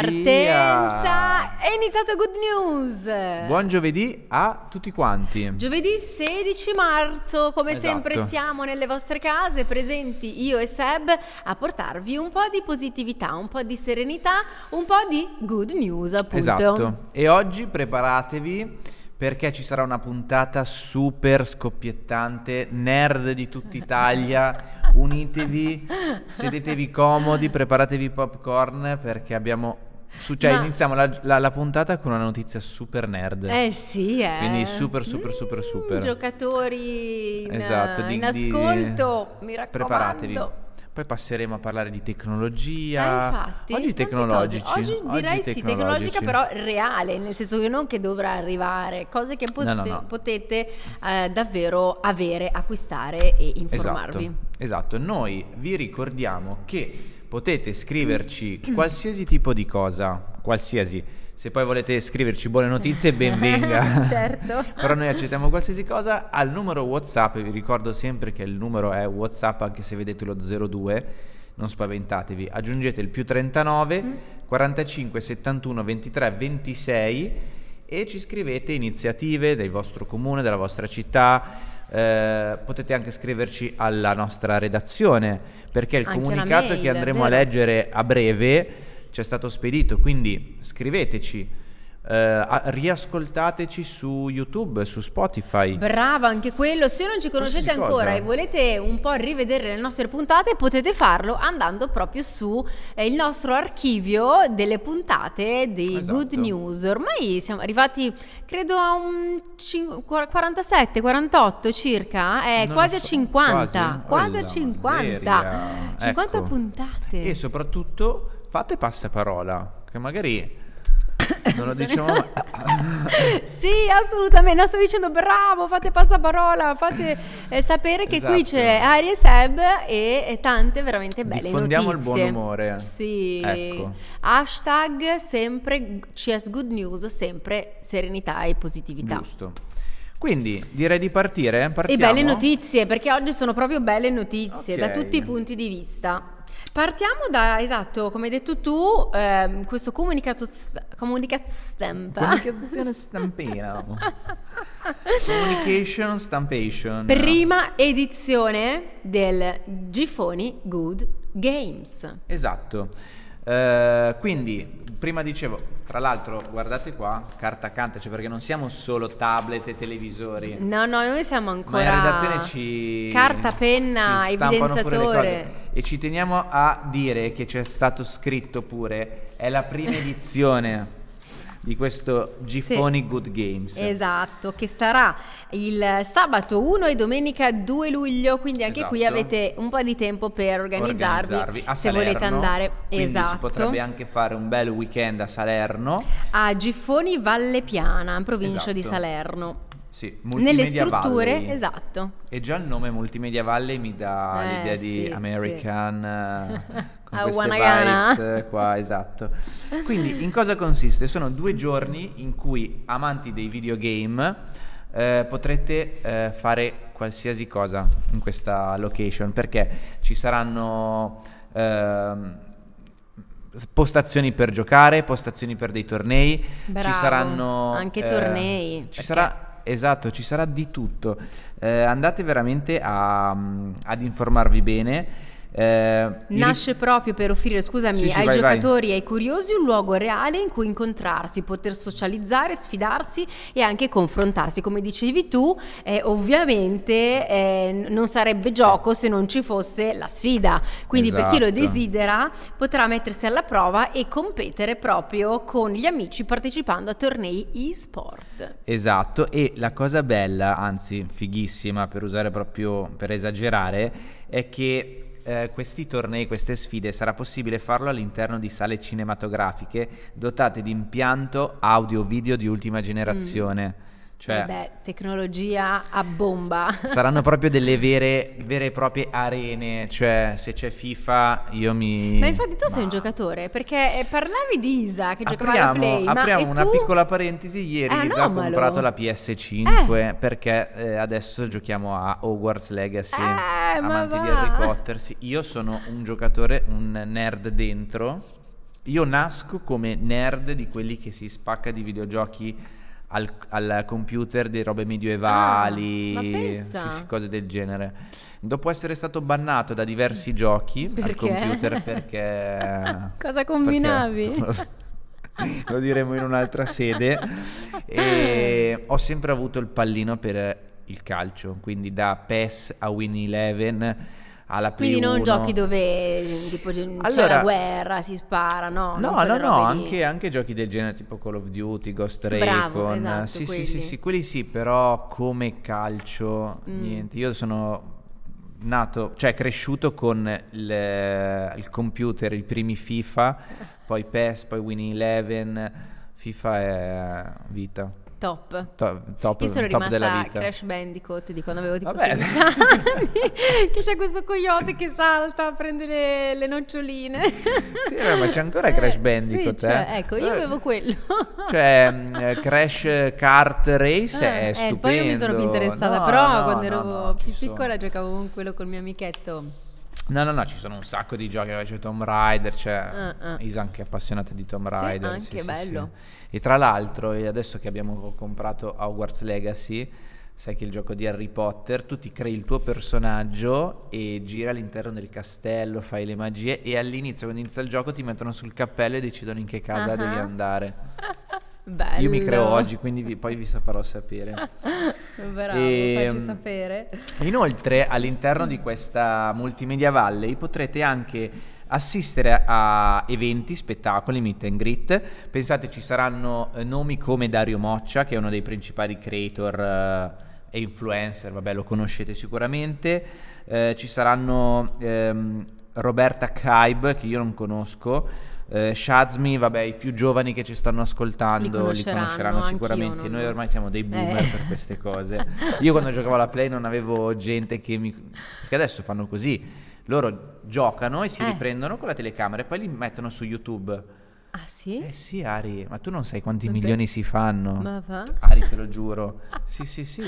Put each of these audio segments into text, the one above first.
Partenza! È iniziato Good News! Buon giovedì a tutti quanti. Giovedì 16 marzo, come Esatto. sempre siamo nelle vostre case, presenti io e Seb, a portarvi un po' di positività, un po' di serenità, un po' di good news appunto. Esatto. E oggi preparatevi perché ci sarà una puntata super scoppiettante, nerd di tutta Italia. Unitevi, sedetevi comodi, preparatevi popcorn perché abbiamo... Su, cioè, Ma- iniziamo la, la- la puntata con una notizia super nerd. Eh sì, eh. Quindi super, super, super, Mm, super. Giocatori in, Esatto, di- in di- ascolto, mi raccomando. Preparatevi. Poi passeremo a parlare di tecnologia. Eh, infatti, Oggi tecnologici. cose. Oggi direi sì, tecnologica però reale, nel senso che non che dovrà arrivare, cose che posse- No, no, no. potete eh, davvero avere, acquistare e informarvi. Esatto, esatto. Noi vi ricordiamo che potete scriverci qualsiasi tipo di cosa, qualsiasi. Se poi volete scriverci buone notizie, ben venga. Certo. Però noi accettiamo qualsiasi cosa al numero WhatsApp. Vi ricordo sempre che il numero è WhatsApp, anche se vedete lo 02. Non spaventatevi. Aggiungete il più 39 Mm. 45 71 23 26 e ci scrivete iniziative del vostro comune, della vostra città. Eh, potete anche scriverci alla nostra redazione perché il Anche comunicato mail, che andremo a leggere a breve ci è stato spedito, quindi scriveteci, eh, a- riascoltateci su YouTube, su Spotify. Brava anche quello, se non ci conoscete ancora e volete un po' rivedere le nostre puntate potete farlo andando proprio su eh, il nostro archivio delle puntate di Esatto. Good News. Ormai siamo arrivati credo a un cin- 47, 48 circa, eh, quasi a so, 50, quasi? quasi a Olla 50. miseria. 50 Ecco. puntate. E soprattutto fate passaparola, che magari non lo diciamo ma- sì, assolutamente. No, sto dicendo bravo, fate passaparola, fate eh, sapere che qui Esatto. c'è Ari e Seb e, e tante veramente belle Diffondiamo il notizie. buon umore. Sì. Ecco. Hashtag sempre CS Good News, sempre serenità e positività. Giusto. Quindi direi di partire. E Partiamo. belle notizie, perché oggi sono proprio belle notizie Ok. da tutti i punti di vista. Partiamo da, esatto, come hai detto tu, ehm, questo comunicato, comunicato stampa. Comunicazione stampina. Communication stampation. Prima edizione del Gifoni Good Games. Esatto. Eh, quindi, prima dicevo, tra l'altro, guardate qua, carta accanto, cioè perché non siamo solo tablet e televisori. No, no, noi siamo Ma ancora in redazione ci carta, penna, ci evidenziatore. E ci teniamo a dire che c'è stato scritto pure, è la prima edizione di questo Gifoni Good Games. Esatto, che sarà il sabato 1 e domenica 2 luglio, quindi anche qui Esatto. avete un po' di tempo per organizzarvi, Organizzarvi se volete andare. Esatto. si potrebbe anche fare un bel weekend a Salerno. A Gifoni Valle Piana, in provincia di Esatto. Salerno. Sì, Nelle strutture, Valley. esatto. E già il nome Multimedia Valley mi dà Eh, l'idea di sì, American eh, con queste vibes eh, qua, esatto. Quindi in cosa consiste? Sono due giorni in cui amanti dei videogame eh, potrete eh, fare qualsiasi cosa in questa location perché ci saranno ehm, postazioni per giocare, postazioni per dei tornei, Bravo, ci saranno anche eh, tornei, Ci sarà Esatto, ci sarà di tutto. Eh, andate veramente a, mm, ad informarvi bene. Eh, Nasce proprio per offrire, scusami, Sì, sì, ai vai, giocatori e ai curiosi un luogo reale in cui incontrarsi, poter socializzare, sfidarsi e anche confrontarsi. Come dicevi tu, eh, ovviamente eh, non sarebbe gioco se non ci fosse la sfida. Quindi per chi lo Esatto. desidera potrà mettersi alla prova e competere proprio con gli amici partecipando a tornei e-sport. Esatto, e la cosa bella, anzi fighissima per usare proprio per esagerare, è che eh, questi tornei, queste sfide sarà possibile farlo all'interno di sale cinematografiche dotate di impianto audio-video di ultima generazione. Cioè, Eh beh, tecnologia a bomba. saranno proprio delle vere, vere e proprie arene. Cioè, se c'è FIFA, io mi. Ma infatti tu sei un Ma- giocatore perché eh, parlavi di Isa che giocava alla Apriamo, Play, ma apriamo e una tu? piccola parentesi. Ieri Eh, Isa ha anomalo. comprato la PS5 perché eh, adesso giochiamo a Hogwarts Legacy. Eh, ma amanti di. Harry Potter. Sì, io sono un giocatore, un nerd dentro. io nasco come nerd di quelli che si spacca di videogiochi al, al computer di robe medievali, Ah, sì, sì, cose del genere. Dopo essere stato bannato da diversi giochi al Perché? computer perché... Cosa combinavi? perché- lo diremo in un'altra sede. E ho sempre avuto il pallino per il calcio, quindi da PES a Win Eleven alla Play Quindi non 1. giochi dove tipo, c'è Allora- la guerra, si spara, no? No, no, no, anche, anche giochi del genere tipo Call of Duty, Ghost Recon. esatto, sì, sì, quelli. sì, sì, quelli sì, però come calcio, Mm. niente. Io sono nato, cioè cresciuto con il, il computer, i primi FIFA, poi PES, poi Winning Eleven. FIFA è vita. Top. To- top, Io sono top rimasta. Crash Bandicoot di quando avevo tipo Vabbè. 16 anni, che c'è questo coyote che salta, prende le, le noccioline. Sì, ma c'è ancora Crash Bandicoot, Sì, cioè, eh? ecco, io Eh, avevo quello. Cioè, mm, eh, Crash Kart Race Eh, è eh, stupendo. poi io mi sono più interessata, No, però no, quando no, ero più ci sono. piccola giocavo con quello col mio amichetto. No, no, no, ci sono un sacco di giochi, c'è Tomb Raider, c'è Ah, ah. Isa anche appassionata di Tomb Sì, Raider. anche bello. E tra l'altro, adesso che abbiamo comprato Hogwarts Legacy, sai che il gioco di Harry Potter, tu ti crei il tuo personaggio e giri all'interno del castello, fai le magie e all'inizio, quando inizia il gioco, ti mettono sul cappello e decidono in che casa Ah. devi andare. Bello. Io mi creo oggi, quindi vi- poi vi farò sapere. Bravo, Ehm, facci sapere. Inoltre, all'interno di questa Multimedia Valley potrete anche assistere a eventi, spettacoli, meet and greet. Pensate ci saranno eh, nomi come Dario Moccia, che è uno dei principali creator eh, e influencer, vabbè lo conoscete sicuramente. Eh, ci saranno ehm, Roberta Kaib, che io non conosco. Eh, Shazmi, vabbè, i più giovani che ci stanno ascoltando Li li conosceranno, conosceranno anch'io sicuramente. non- Noi ormai siamo dei boomer Eh. per queste cose. Io quando giocavo alla Play non avevo gente che mi... Perché adesso fanno così. Loro giocano e si Eh. riprendono con la telecamera e poi li mettono su YouTube. Ah sì? Eh sì, Ari, ma tu non sai quanti Vabbè. milioni si fanno. Ma va? Ari, te lo giuro. Sì, sì, sì.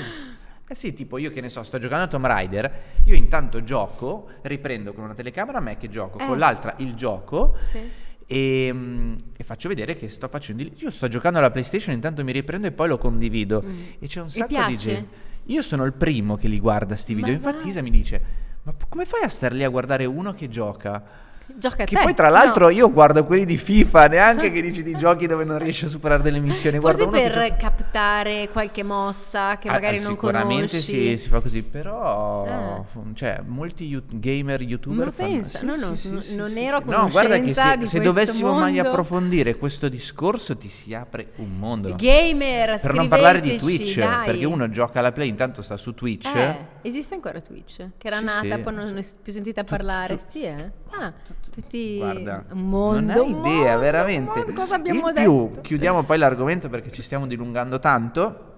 Eh sì, tipo io che ne so, sto giocando a Tomb Raider, io intanto gioco, riprendo con una telecamera me che gioco, Eh. con l'altra il gioco Sì. E, mm, e faccio vedere che sto facendo io sto giocando alla PlayStation intanto mi riprendo e poi lo condivido. Mm. e c'è un sacco di gente. Io sono il primo che li guarda sti video. Ma infatti va? Isa mi dice ma come fai a star lì a guardare uno che gioca Gioca che te. poi tra l'altro No. io guardo quelli di FIFA neanche che dici di giochi dove non riesci a superare delle missioni Forse per gioca captare qualche mossa che Ah, magari ah, non sicuramente conosci. si, si fa così, però fu- cioè, molti you- gamer youtuber Ma fanno pensa, sì, no, no, sì, non- sì, non ero sì. No, guarda che se, se dovessimo mai mondo. approfondire questo discorso ti si apre un mondo. Gamer, per non parlare di Twitch, dai. perché uno gioca alla Play, intanto sta su Twitch. Eh, esiste ancora Twitch? Che era nata, poi non ne ho più sentita parlare. sì, eh? Ah, tutti... Guarda, un mondo, non hai idea, mondo, veramente. mondo, cosa abbiamo In più, detto? chiudiamo poi l'argomento perché ci stiamo dilungando tanto.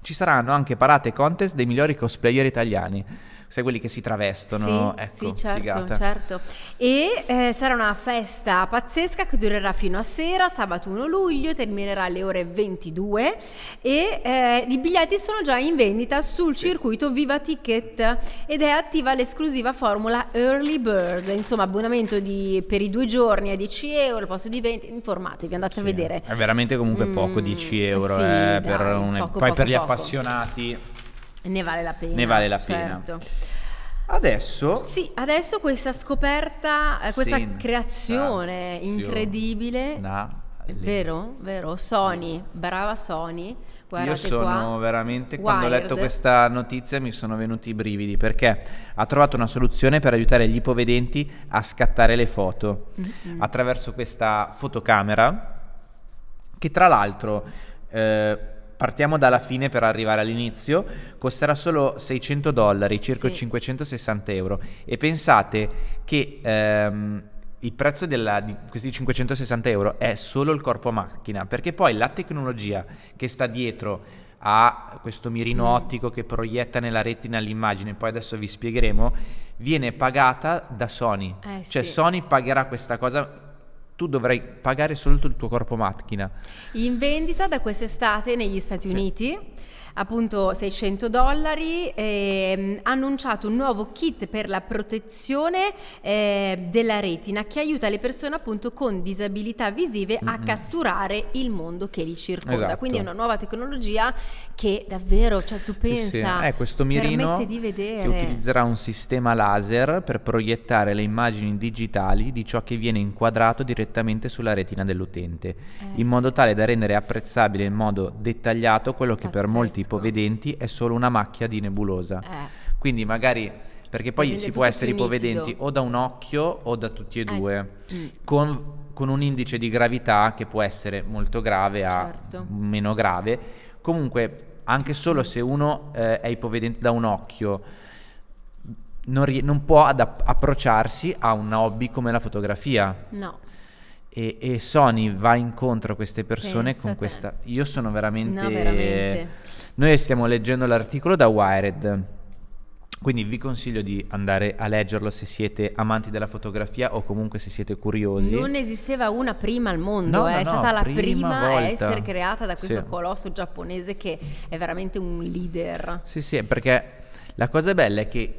Ci saranno anche parate contest dei migliori cosplayer italiani. Sai quelli che si travestono? Sì, ecco, sì, certo, figata. certo. E eh, sarà una festa pazzesca che durerà fino a sera, sabato 1 luglio, terminerà alle ore 22 e eh, i biglietti sono già in vendita sul circuito Viva Ticket ed è attiva l'esclusiva formula Early Bird, insomma abbonamento di- per i due giorni a 10 euro al posto di 20, informatevi, andate a vedere. È veramente comunque poco, Mm, 10 euro. sì, eh, dai, per un- poco, poi poco, per gli poco. appassionati. Ne vale la pena. Ne vale la pena. certo. Adesso Sì, adesso questa scoperta, eh, questa creazione incredibile, Na- è vero? Vero? Sony, brava Sony. Guardate Io sono qua. veramente, quando ho letto Wired. questa notizia mi sono venuti i brividi perché ha trovato una soluzione per aiutare gli ipovedenti a scattare le foto Mm-mm. attraverso questa fotocamera che tra l'altro eh, partiamo dalla fine per arrivare all'inizio costerà solo 600 dollari circa Sì. 560 euro e pensate che ehm, il prezzo della- di questi 560 euro è solo il corpo macchina perché poi la tecnologia che sta dietro a questo mirino Mm. ottico che proietta nella retina l'immagine poi adesso vi spiegheremo viene pagata da Sony Eh, cioè sì. Sony pagherà questa cosa tu dovrai pagare solo il tuo corpo macchina In vendita da quest'estate negli Stati Sì. Uniti. Appunto 600 dollari, ehm, ha annunciato un nuovo kit per la protezione eh, della retina che aiuta le persone appunto con disabilità visive a Mm-mm. catturare il mondo che li circonda. Esatto. Quindi è una nuova tecnologia che davvero, cioè tu Sì, sì. pensa, È questo mirino che utilizzerà un sistema laser per proiettare le immagini digitali di ciò che viene inquadrato direttamente sulla retina dell'utente, Eh, in sì. modo tale da rendere apprezzabile in modo dettagliato quello che per molti Pazzesco. Ipovedenti è solo una macchia di nebulosa. Eh. Quindi magari perché poi rende si può essere ipovedenti nitido. o da un occhio o da tutti e Ecco. due, Mm. con, con un indice di gravità che può essere molto grave a Certo. meno grave. Comunque, anche solo se uno eh, è ipovedente da un occhio, non, rie- non può ad- approcciarsi a un hobby come la fotografia. No, E, e Sony va incontro a queste persone Pensa con questa. Io sono veramente. No, veramente. Noi stiamo leggendo l'articolo da Wired. Quindi vi consiglio di andare a leggerlo se siete amanti della fotografia o comunque se siete curiosi. non esisteva una prima al mondo, No, eh, no, è no, stata la prima prima a essere creata da questo Sì. colosso giapponese che è veramente un leader. Sì, sì, perché la cosa bella è che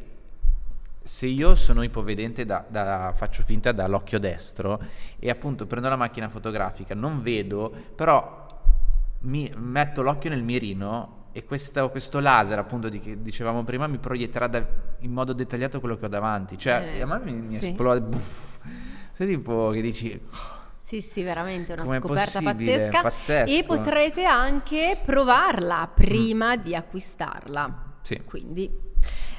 se io sono ipovedente da, da- faccio finta dall'occhio destro e appunto prendo la macchina fotografica, non vedo, però mi metto l'occhio nel mirino e questo, questo laser appunto di che dicevamo prima mi proietterà da- in modo dettagliato quello che ho davanti. Cioè, Eh, a me mi, mi sì. esplode. buff. Sei tipo che dici... Sì, sì, veramente una scoperta pazzesca. Pazzesco. E potrete anche provarla prima di acquistarla. Sì. Quindi.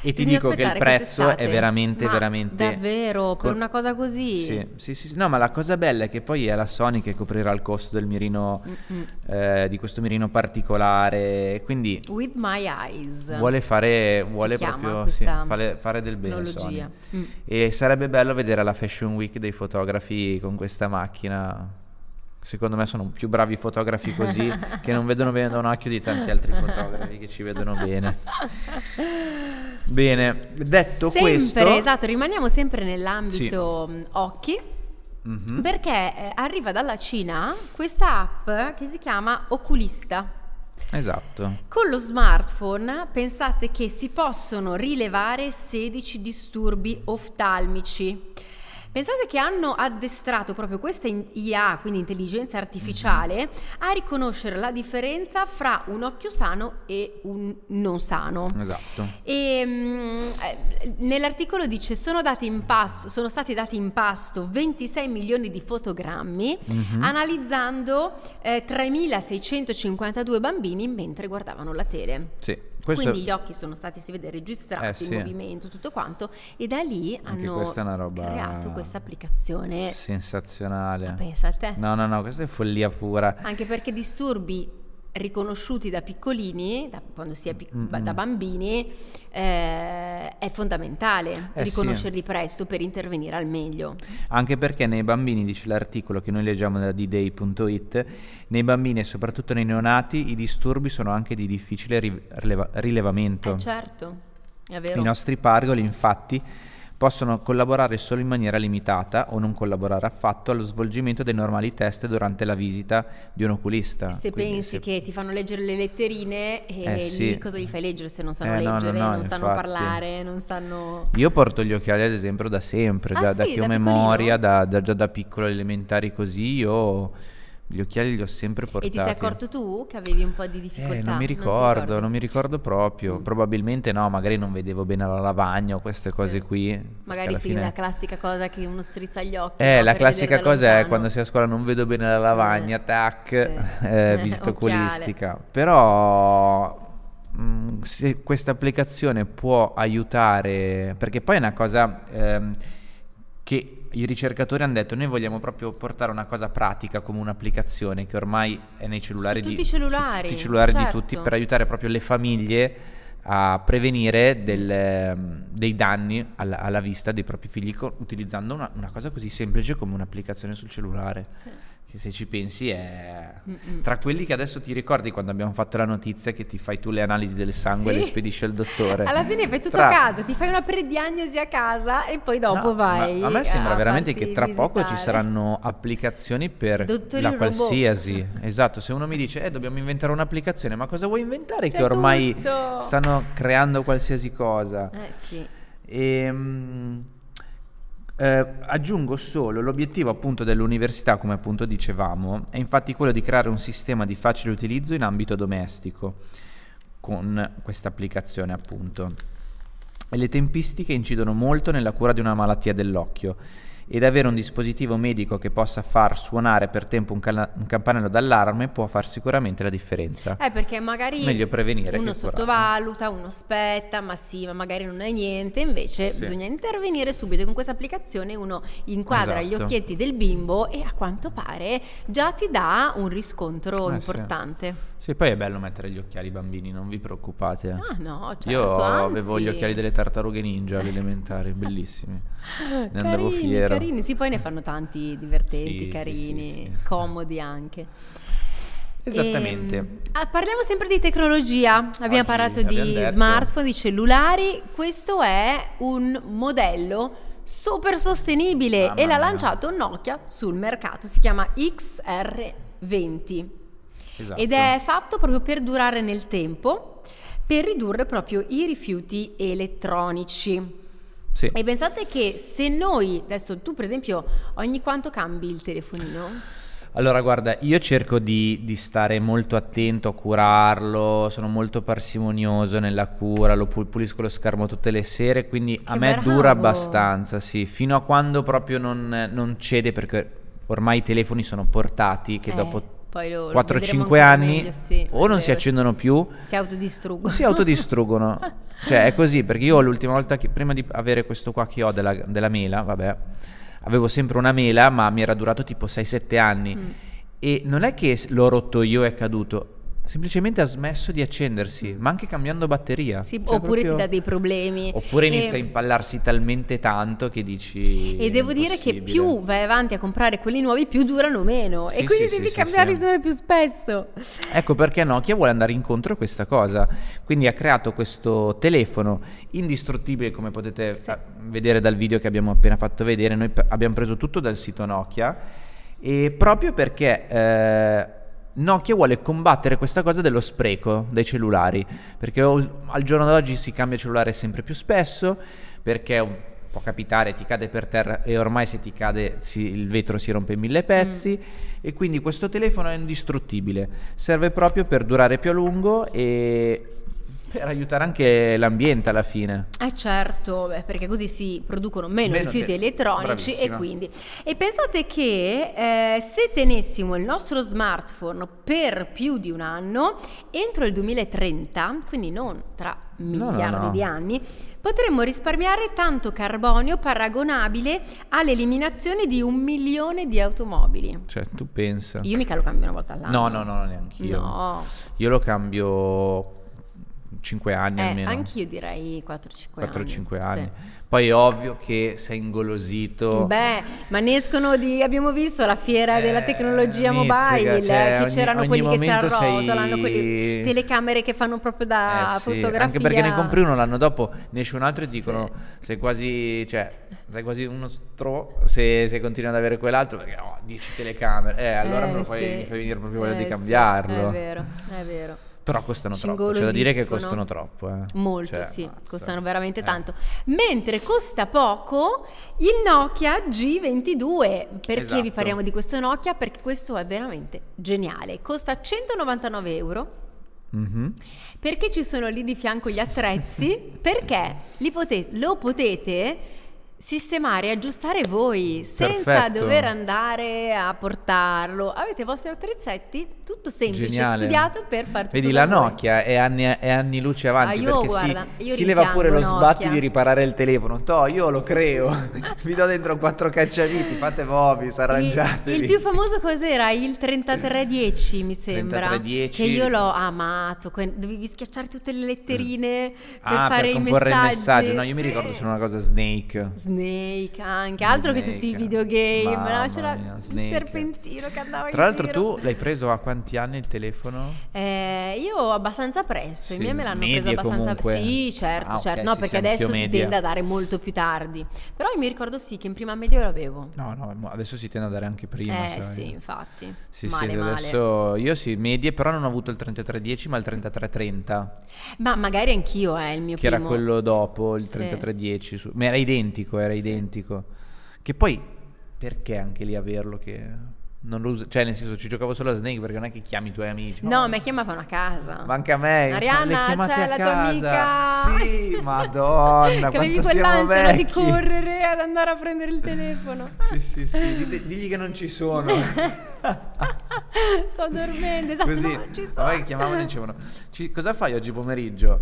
E ti bisogna dico che il prezzo è veramente, Ma veramente... Davvero, per co- una cosa così. Sì, sì, sì, sì. no, ma la cosa bella è che poi è la Sony che coprirà il costo del mirino, Mm-mm. eh, di questo mirino particolare, quindi With my eyes. vuole fare, vuole proprio sì, fare, fare del bene. Sony. Mm. E sarebbe bello vedere alla Fashion Week dei fotografi con questa macchina. Secondo me sono più bravi fotografi così che non vedono bene da un occhio di tanti altri fotografi che ci vedono bene. Bene, detto sempre, questo, esatto, rimaniamo sempre nell'ambito mh, occhi. Mhm. Perché eh, arriva dalla Cina questa app che si chiama Oculista. esatto. Con lo smartphone pensate che si possono rilevare 16 disturbi oftalmici. Pensate che hanno addestrato proprio questa IA, quindi intelligenza artificiale, a riconoscere la differenza fra un occhio sano e un non sano. Esatto. E, mm, eh, nell'articolo dice sono, dati in pasto- sono stati dati in pasto 26 milioni di fotogrammi Mhm. analizzando eh, 3.652 bambini mentre guardavano la tele. Sì, questo Quindi gli occhi sono stati, si vede, registrati, Eh, sì. il movimento, tutto quanto, e da lì Anche hanno questa roba creato questa applicazione. sensazionale. Ma pensa a te. No, no, no, questa è follia pura. Anche perché disturbi riconosciuti da piccolini, da, quando si è pic- Mm-mm. da bambini, eh, è fondamentale Eh, riconoscerli presto per intervenire al meglio. Anche perché nei bambini, dice l'articolo che noi leggiamo da dday.it, nei bambini e soprattutto nei neonati i disturbi sono anche di difficile ri- rileva- rilevamento. Eh certo, è vero. I nostri pargoli, infatti, possono collaborare solo in maniera limitata o non collaborare affatto allo svolgimento dei normali test durante la visita di un oculista. Se Quindi pensi se- che ti fanno leggere le letterine, e Eh, lì sì. cosa gli fai leggere se non sanno Eh, no, no, leggere, no, non sanno infatti. parlare, non sanno... Io porto gli occhiali ad esempio da sempre, Ah, da, da sì, che ho da memoria, da, da- già da piccolo elementari così, io gli occhiali li ho sempre E portati. ti sei accorto tu che avevi un po' di difficoltà? Eh, non mi ricordo, ricordi? non mi ricordo proprio. Mm. Probabilmente no, magari non vedevo bene la lavagna o queste Sì. cose qui. Magari sì, fine- la classica cosa che uno strizza gli occhi. Eh, no, la classica cosa è lontano. quando sei a scuola non vedo bene la lavagna, Eh, tac, sì. eh, Occhiale. oculistica. Però mh, se questa applicazione può aiutare, perché poi è una cosa ehm, che i ricercatori hanno detto, noi vogliamo proprio portare una cosa pratica come un'applicazione che ormai è nei cellulari, di, cellulari, tutti cellulari di certo. tutti per aiutare proprio le famiglie a prevenire del, ehm, dei danni alla, alla vista dei propri figli co- utilizzando una, una cosa così semplice come un'applicazione sul cellulare Sì. Che se ci pensi è Mm-mm. tra quelli che adesso ti ricordi quando abbiamo fatto la notizia che ti fai tu le analisi del sangue e Sì. le spedisce il dottore. Alla fine fai tutto Tra- a casa, ti fai una prediagnosi a casa e poi dopo No, vai. a me sembra veramente che tra poco ci visitare. saranno applicazioni per Dottori la qualsiasi. Esatto, se uno mi dice "Eh, dobbiamo inventare un'applicazione", ma cosa vuoi inventare C'è che ormai tutto. stanno creando qualsiasi cosa? Eh sì. Ehm, eh, aggiungo solo l'obiettivo appunto dell'università, come appunto dicevamo, è infatti quello di creare un sistema di facile utilizzo in ambito domestico con questa applicazione appunto. E le tempistiche incidono molto nella cura di una malattia dell'occhio ed avere un dispositivo medico che possa far suonare per tempo un, cala- un campanello d'allarme può far sicuramente la differenza. Eh, perché magari Meglio prevenire uno che curare. sottovaluta, uno aspetta, ma sì, ma magari non è niente, invece Sì. bisogna intervenire subito. Con questa applicazione uno inquadra gli Esatto. occhietti del bimbo e a quanto pare già ti dà un riscontro Eh, sì. importante. Sì, poi è bello mettere gli occhiali bambini, non vi preoccupate. Ah no, certo, Io avevo anzi. gli occhiali delle tartarughe ninja alle elementari, bellissimi. Ne andavo fiero. Carini, sì, poi ne fanno tanti divertenti, Sì, carini, sì, sì. comodi anche. Esattamente. Ehm, ah, parliamo sempre di tecnologia. Abbiamo Oggi parlato di abbiamo detto- smartphone, di cellulari. Questo è un modello super sostenibile Mamma e l'ha lanciato Nokia sul mercato. Si chiama XR20 Esatto. ed è fatto proprio per durare nel tempo, per ridurre proprio i rifiuti elettronici. Sì. E pensate che se noi, adesso tu per esempio, ogni quanto cambi il telefonino? Allora, guarda, io cerco di, di stare molto attento a curarlo, sono molto parsimonioso nella cura, lo pu- pulisco lo schermo tutte le sere, quindi a Che me bravo. dura abbastanza, sì, fino a quando proprio non, non cede, perché ormai i telefoni sono portati che Eh, dopo poi lo- lo 4-5 vedremo ancora anni meglio, sì, o non si accendono più Si autodistruggono. si autodistruggono. cioè, è così, perché io l'ultima volta che prima di avere questo qua che ho della, della mela, vabbè, avevo sempre una mela, ma mi era durato tipo 6-7 anni. Mm. E non è che l'ho rotto io e è caduto, semplicemente ha smesso di accendersi, ma anche cambiando batteria. Sì, Cioè, oppure proprio- ti dà dei problemi. Oppure E- inizia a impallarsi talmente tanto che dici... E devo dire che più vai avanti a comprare quelli nuovi, più durano meno. Sì, e quindi sì, devi sì, cambiarli sì. sempre più spesso. Ecco perché Nokia vuole andare incontro a questa cosa, quindi ha creato questo telefono indistruttibile come potete Sì. eh, vedere dal video che abbiamo appena fatto vedere, noi p- abbiamo preso tutto dal sito Nokia e proprio perché eh, Nokia vuole combattere questa cosa dello spreco dei cellulari, perché al giorno d'oggi si cambia cellulare sempre più spesso, perché può capitare, ti cade per terra e ormai se ti cade si- il vetro si rompe in mille pezzi e quindi questo telefono è indistruttibile, serve proprio per durare più a lungo e per aiutare anche l'ambiente alla fine. Eh certo, beh, perché così si producono meno, Meno rifiuti te- elettronici e bravissima. quindi... E pensate che eh, se tenessimo il nostro smartphone per più di un anno, entro il 2030, quindi non tra no, miliardi no. di anni, potremmo risparmiare tanto carbonio paragonabile all'eliminazione di un milione di automobili. Cioè, tu pensa. Io mica lo cambio una volta all'anno. No, no, no, neanche io. No, Io lo cambio 5 anni eh, almeno. anch'io direi 4-5 anni. 4-5 anni. Sì. Poi è ovvio che sei ingolosito. Beh, ma ne escono di. Abbiamo visto la fiera della Eh, tecnologia mizzica, mobile, cioè, che ogni- c'erano ogni quelli che si arrotolano, sei- quelle telecamere che fanno proprio da Eh sì, fotografia. Anche perché ne compri uno l'anno dopo, ne esce un altro e Sì. dicono sei quasi, cioè, sei quasi uno stro se, se continui ad avere quell'altro perché ho 10 telecamere. Eh, allora Eh, sì. mi fai venire proprio voglia Eh, di sì, cambiarlo. È vero, è vero. Però costano troppo, c'è da dire che costano troppo. eh. Molto, Cioè, sì, mazza. costano veramente Eh. tanto. Mentre costa poco il Nokia G22. Perché vi Esatto. parliamo di questo Nokia? Perché questo è veramente geniale. Costa 199 euro. Mhm. Perché ci sono lì di fianco gli attrezzi? Perché li pote- lo potete sistemare e aggiustare voi senza Perfetto. dover andare a portarlo. Avete i vostri attrezzetti, tutto semplice, Geniale. studiato per far tutto Vedi, la voi. Nokia è anni, è anni luce avanti Ah, io, perché guarda, si, si leva pure lo sbatti di riparare il telefono. Toh, io lo creo, vi do dentro quattro cacciaviti, fate Bobis, Il, arrangiatevi. il più famoso cos'era? Il 3310 mi sembra 3310. che io l'ho amato dovevi schiacciare tutte le letterine per ah, fare per i messaggi il messaggio. No, io mi ricordo solo una cosa Snake. Snake Snake anche, altro che tutti i Snake. videogame, Mamma no? c'era mia, il Snake. serpentino che andava Tra l'altro giro. tu l'hai preso a quanti anni il telefono? Eh, io abbastanza presto, i Sì, miei me l'hanno preso abbastanza comunque. Sì, certo, Ah, certo. No, sì, perché adesso si media. tende a dare molto più tardi. Però io mi ricordo sì che in prima media l'avevo. No, no, adesso si tende a dare anche prima, eh sai. sì, infatti. Sì, male, sì, male. adesso io sì, medie, però non ho avuto il 3310, ma il 3330, Ma magari anch'io è il mio che era primo. quello dopo, il Sì. 3310, su- ma era identico, era Sì. identico. Che poi, perché anche lì averlo che non lo uso, cioè nel senso ci giocavo solo a Snake perché non è che chiami i tuoi amici. No, "Oh, mi chiamavano a casa. Ma anche a me, Arianna, c'è a la tua amica. Sì, madonna, che avevi quell'ansia di correre ad andare a prendere il telefono. Sì, sì, sì, dite- digli che non ci sono. Sto dormendo, esatto, Così, no, non ci sono. che chiamavano e dicevano, "Ci- cosa fai oggi pomeriggio?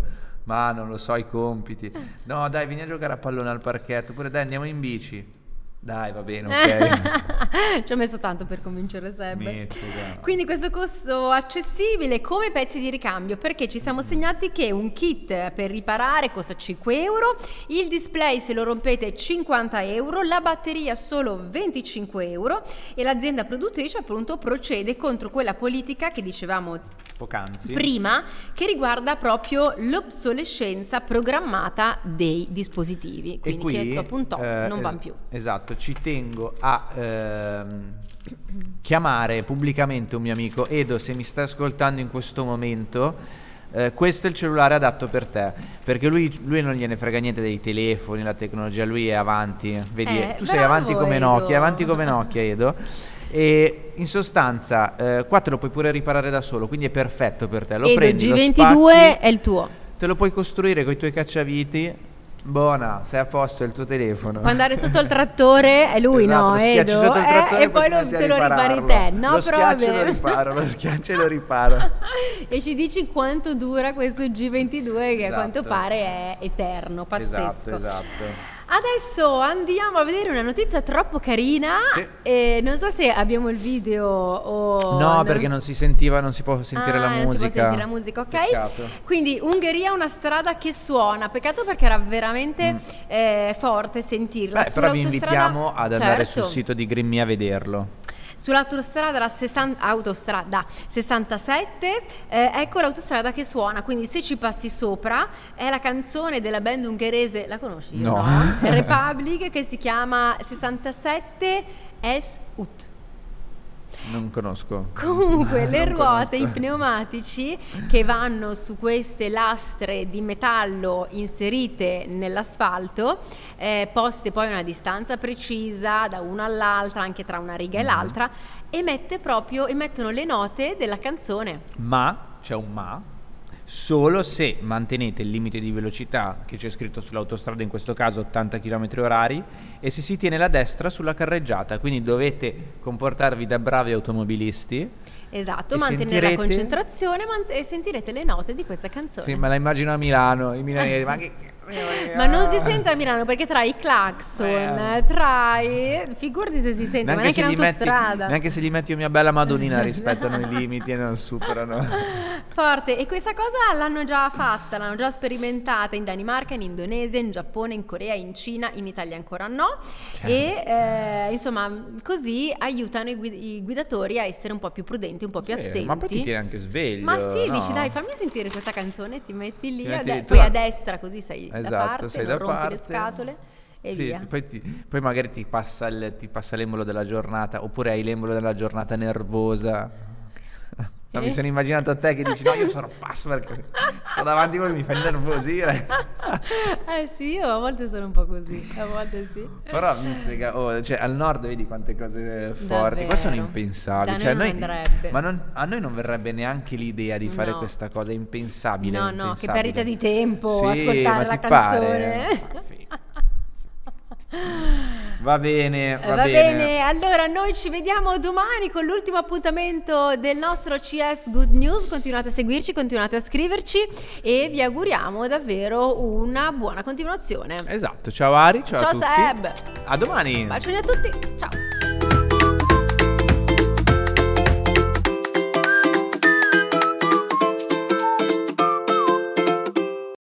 Ma non lo so, i compiti. No, dai, vieni a giocare a pallone al parchetto, oppure dai, andiamo in bici. Dai, va bene, ok. Ci ho messo tanto per convincere Seb. Mizzica. Quindi questo costo accessibile come pezzi di ricambio perché ci siamo segnati che un kit per riparare costa 5 euro, il display se lo rompete 50 euro, la batteria solo 25 euro e l'azienda produttrice appunto procede contro quella politica che dicevamo Poc'anzi. prima che riguarda proprio l'obsolescenza programmata dei dispositivi, quindi qui, che dopo un tot eh, non es- vanno più. Esatto, ci tengo a ehm, chiamare pubblicamente un mio amico. Edo, se mi stai ascoltando in questo momento, eh, questo è il cellulare adatto per te. Perché lui, lui non gliene frega niente dei telefoni, la tecnologia, lui è avanti. Vedi, Eh, tu sei avanti come Edo. Nokia, avanti come Nokia, Edo. E in sostanza, eh, qua te lo puoi pure riparare da solo, quindi è perfetto per te. Lo Edo prendi, lo G22 spacchi, è il tuo. te lo puoi costruire con i tuoi cacciaviti. Buona, sei a posto, il tuo telefono. Può andare sotto il trattore è lui, Esatto, no? Edo, sotto il eh, trattore e poi lo- a te lo ripari te. No, lo però schiaccio e lo riparo, lo schiaccio e lo riparo. e ci dici quanto dura questo G22 che a Esatto. quanto pare è eterno, pazzesco. Esatto, esatto. Adesso andiamo a vedere una notizia troppo carina. Sì. E non so se abbiamo il video o. No, perché non si sentiva, non si può sentire Ah, la non si può musica. sentire la musica, ok? Peccato. Quindi Ungheria una strada che suona, peccato perché era veramente eh, forte sentirla. Mm. Beh, però vi invitiamo ad andare Certo. sul sito di Grimmy a vederlo. Sull'autostrada, la 60 autostrada 67, eh, ecco l'autostrada che suona, quindi se ci passi sopra è la canzone della band ungherese, la conosci? Io No. Republic che si chiama 67 S Ut. Non conosco. Comunque le ruote, i conosco. pneumatici che vanno su queste lastre di metallo inserite nell'asfalto, eh, poste poi a una distanza precisa da una all'altra, anche tra una riga e Mm-hmm. l'altra, emette proprio, emettono le note della canzone. Ma, c'è un ma, solo se mantenete il limite di velocità che c'è scritto sull'autostrada, in questo caso 80 km orari, e se si tiene la destra sulla carreggiata, quindi dovete comportarvi da bravi automobilisti. Esatto, mantenere la sentirete- concentrazione mant- e sentirete le note di questa canzone. Sì, me la immagino a Milano, i milanesi, ma che... Ma non si sente a Milano perché tra i clacson, Eh. tra i... figurati se si sente, ma neanche in gli metti, autostrada. neanche se gli metti io mia bella Madonnina rispettano i limiti e non superano. Forte, e questa cosa l'hanno già fatta, l'hanno già sperimentata in Danimarca, in Indonesia, in Giappone, in Corea, in Cina, in Italia ancora no. Certo. E eh, insomma, così aiutano i, guid- i guidatori a essere un po' più prudenti, un po' più Sì, attenti. ma poi ti tieni anche sveglio. Ma sì, no? dici dai, fammi sentire questa canzone, ti metti lì, Ti a metti de- lì, tu poi a destra così sei Esatto, parte, sei non da rompi parte. le scatole e Sì, via. Poi, ti- poi magari ti passa, il- ti passa l'embolo della giornata, oppure hai l'embolo della giornata nervosa. No, mi sono immaginato a te che dici no io sono pazzo perché sto davanti a voi mi fa innervosire eh sì, io a volte sono un po' così, a volte sì. però mizzica, oh, cioè, al nord vedi quante cose forti Davvero. qua sono impensabili Da Cioè, noi non ma non- a noi non verrebbe neanche l'idea di fare No. questa cosa è impensabile No, no, che perdita di tempo Sì, ascoltare la canzone. pare? Va bene, va, Va, bene. bene. allora noi ci vediamo domani con l'ultimo appuntamento del nostro CS Good News. Continuate a seguirci, continuate a scriverci e vi auguriamo davvero una buona continuazione. Esatto, ciao Ari, ciao, Ciao a tutti. Seb, A domani. bacioni a tutti, ciao.